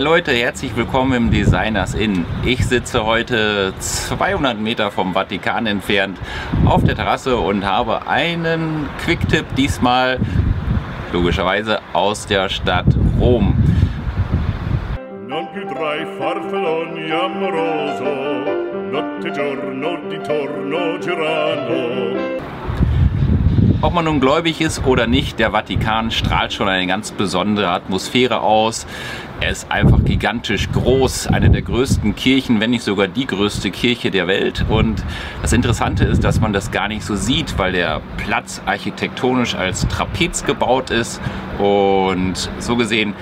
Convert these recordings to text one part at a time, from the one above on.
Hi Leute, herzlich willkommen im Designers Inn. Ich sitze heute 200 Meter vom Vatikan entfernt auf der Terrasse und habe einen Quick-Tipp, diesmal logischerweise aus der Stadt Rom. Non. Ob man nun gläubig ist oder nicht, der Vatikan strahlt schon eine ganz besondere Atmosphäre aus. Er ist einfach gigantisch groß, eine der größten Kirchen, wenn nicht sogar die größte Kirche der Welt. Und das Interessante ist, dass man das gar nicht so sieht, weil der Platz architektonisch als Trapez gebaut ist. Und so gesehen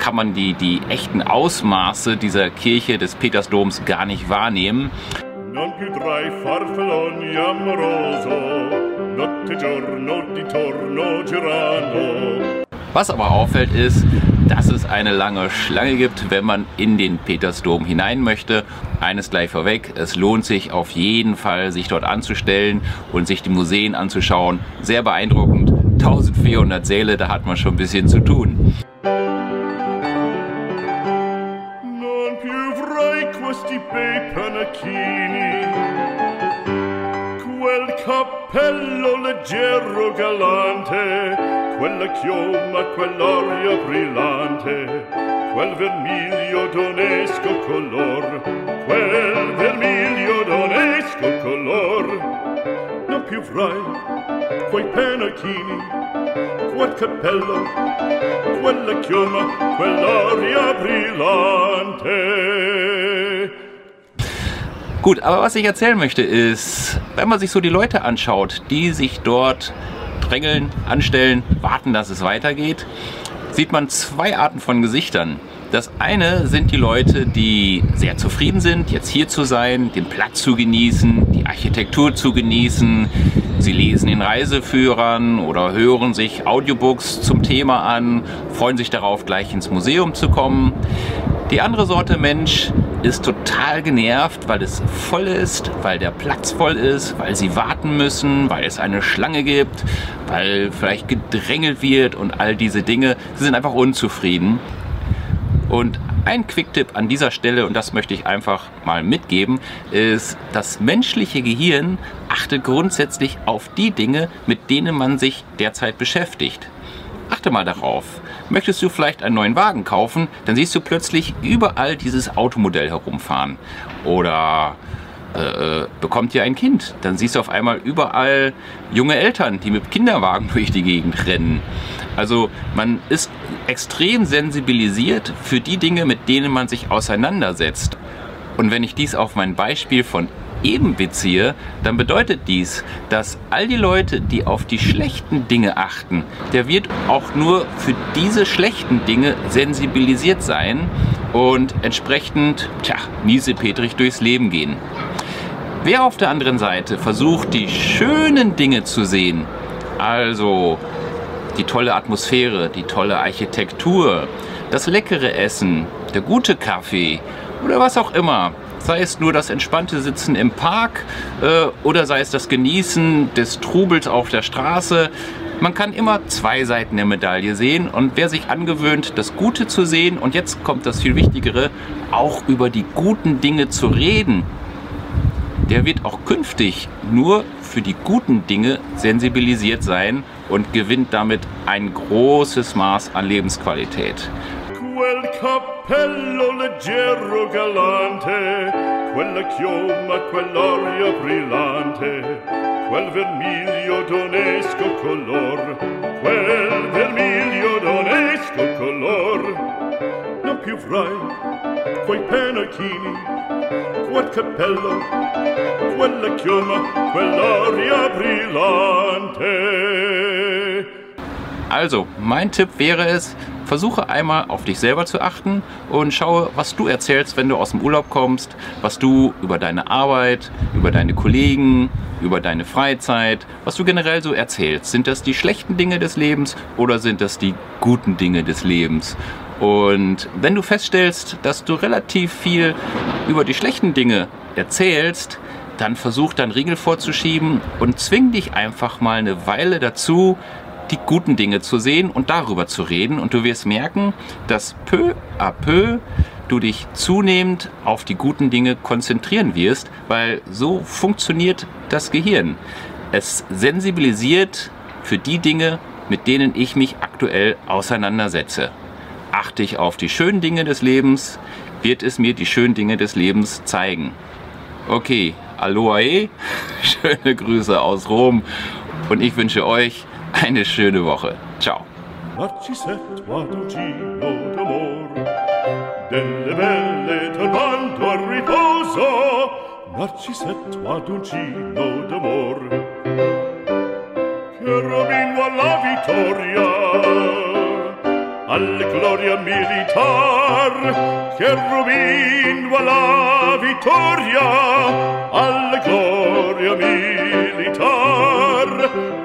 kann man die, die echten Ausmaße dieser Kirche des Petersdoms gar nicht wahrnehmen. Più tra i farfalloni amoroso notte giorno di torno girano. Was aber auffällt ist, dass es eine lange Schlange gibt, wenn man in den Petersdom hinein möchte. Eines gleich vorweg, es lohnt sich auf jeden Fall, sich dort anzustellen und sich die Museen anzuschauen. Sehr beeindruckend, 1400 Säle, da hat man schon ein bisschen zu tun. Non più vrei questi bei panacchini cappello leggero galante, quella chioma, quell'aria brillante, quel vermiglio d'onesco color, quel vermiglio d'onesco color. Non più frai quei penachini, quel cappello, quella chioma, quell'aria brillante. Gut, aber was ich erzählen möchte ist, wenn man sich so die Leute anschaut, die sich dort drängeln, anstellen, warten, dass es weitergeht, sieht man zwei Arten von Gesichtern. Das eine sind die Leute, die sehr zufrieden sind, jetzt hier zu sein, den Platz zu genießen, die Architektur zu genießen. Sie lesen in Reiseführern oder hören sich Audiobooks zum Thema an, freuen sich darauf, gleich ins Museum zu kommen. Die andere Sorte Mensch ist total genervt, weil es voll ist, weil der Platz voll ist, weil sie warten müssen, weil es eine Schlange gibt, weil vielleicht gedrängelt wird und all diese Dinge. Sie sind einfach unzufrieden. Und ein Quick-Tipp an dieser Stelle, und das möchte ich einfach mal mitgeben, ist, das menschliche Gehirn achtet grundsätzlich auf die Dinge, mit denen man sich derzeit beschäftigt. Achte mal darauf. Möchtest du vielleicht einen neuen Wagen kaufen, dann siehst du plötzlich überall dieses Automodell herumfahren. Oder äh, bekommt ihr ein Kind, dann siehst du auf einmal überall junge Eltern, die mit Kinderwagen durch die Gegend rennen. Also man ist extrem sensibilisiert für die Dinge, mit denen man sich auseinandersetzt. Und wenn ich dies auf mein Beispiel von eben beziehe, dann bedeutet dies, dass all die Leute, die auf die schlechten Dinge achten, der wird auch nur für diese schlechten Dinge sensibilisiert sein und entsprechend, tja, miesepetrig durchs Leben gehen. Wer auf der anderen Seite versucht, die schönen Dinge zu sehen, also die tolle Atmosphäre, die tolle Architektur, das leckere Essen, der gute Kaffee oder was auch immer, sei es nur das entspannte Sitzen im Park äh, oder sei es das Genießen des Trubels auf der Straße. Man kann immer zwei Seiten der Medaille sehen und wer sich angewöhnt, das Gute zu sehen und jetzt kommt das viel Wichtigere, auch über die guten Dinge zu reden, der wird auch künftig nur für die guten Dinge sensibilisiert sein und gewinnt damit ein großes Maß an Lebensqualität. quel cappello leggero galante, quella chioma, quell'aria brillante, quel vermiglio d'onesco color, quel vermiglio d'onesco color. Non più frai quei penachini, quel cappello, quella chioma, quell'aria brillante. Also, mein Tipp wäre es, versuche einmal auf dich selber zu achten und schaue, was du erzählst, wenn du aus dem Urlaub kommst, was du über deine Arbeit, über deine Kollegen, über deine Freizeit, was du generell so erzählst. Sind das die schlechten Dinge des Lebens oder sind das die guten Dinge des Lebens? Und wenn du feststellst, dass du relativ viel über die schlechten Dinge erzählst, dann versuch dann Riegel vorzuschieben und zwing dich einfach mal eine Weile dazu, die guten Dinge zu sehen und darüber zu reden. Und du wirst merken, dass peu à peu du dich zunehmend auf die guten Dinge konzentrieren wirst, weil so funktioniert das Gehirn. Es sensibilisiert für die Dinge, mit denen ich mich aktuell auseinandersetze. Achte ich auf die schönen Dinge des Lebens, wird es mir die schönen Dinge des Lebens zeigen. Okay, Aloha, schöne Grüße aus Rom und ich wünsche euch eine schöne Woche. Ciao. delle belle tornando al riposo Narcisetto ad uncino d'amor che Robin alla vittoria alla gloria militar che Robin alla vittoria alla gloria militar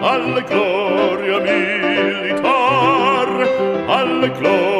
alla gloria militar alla gloria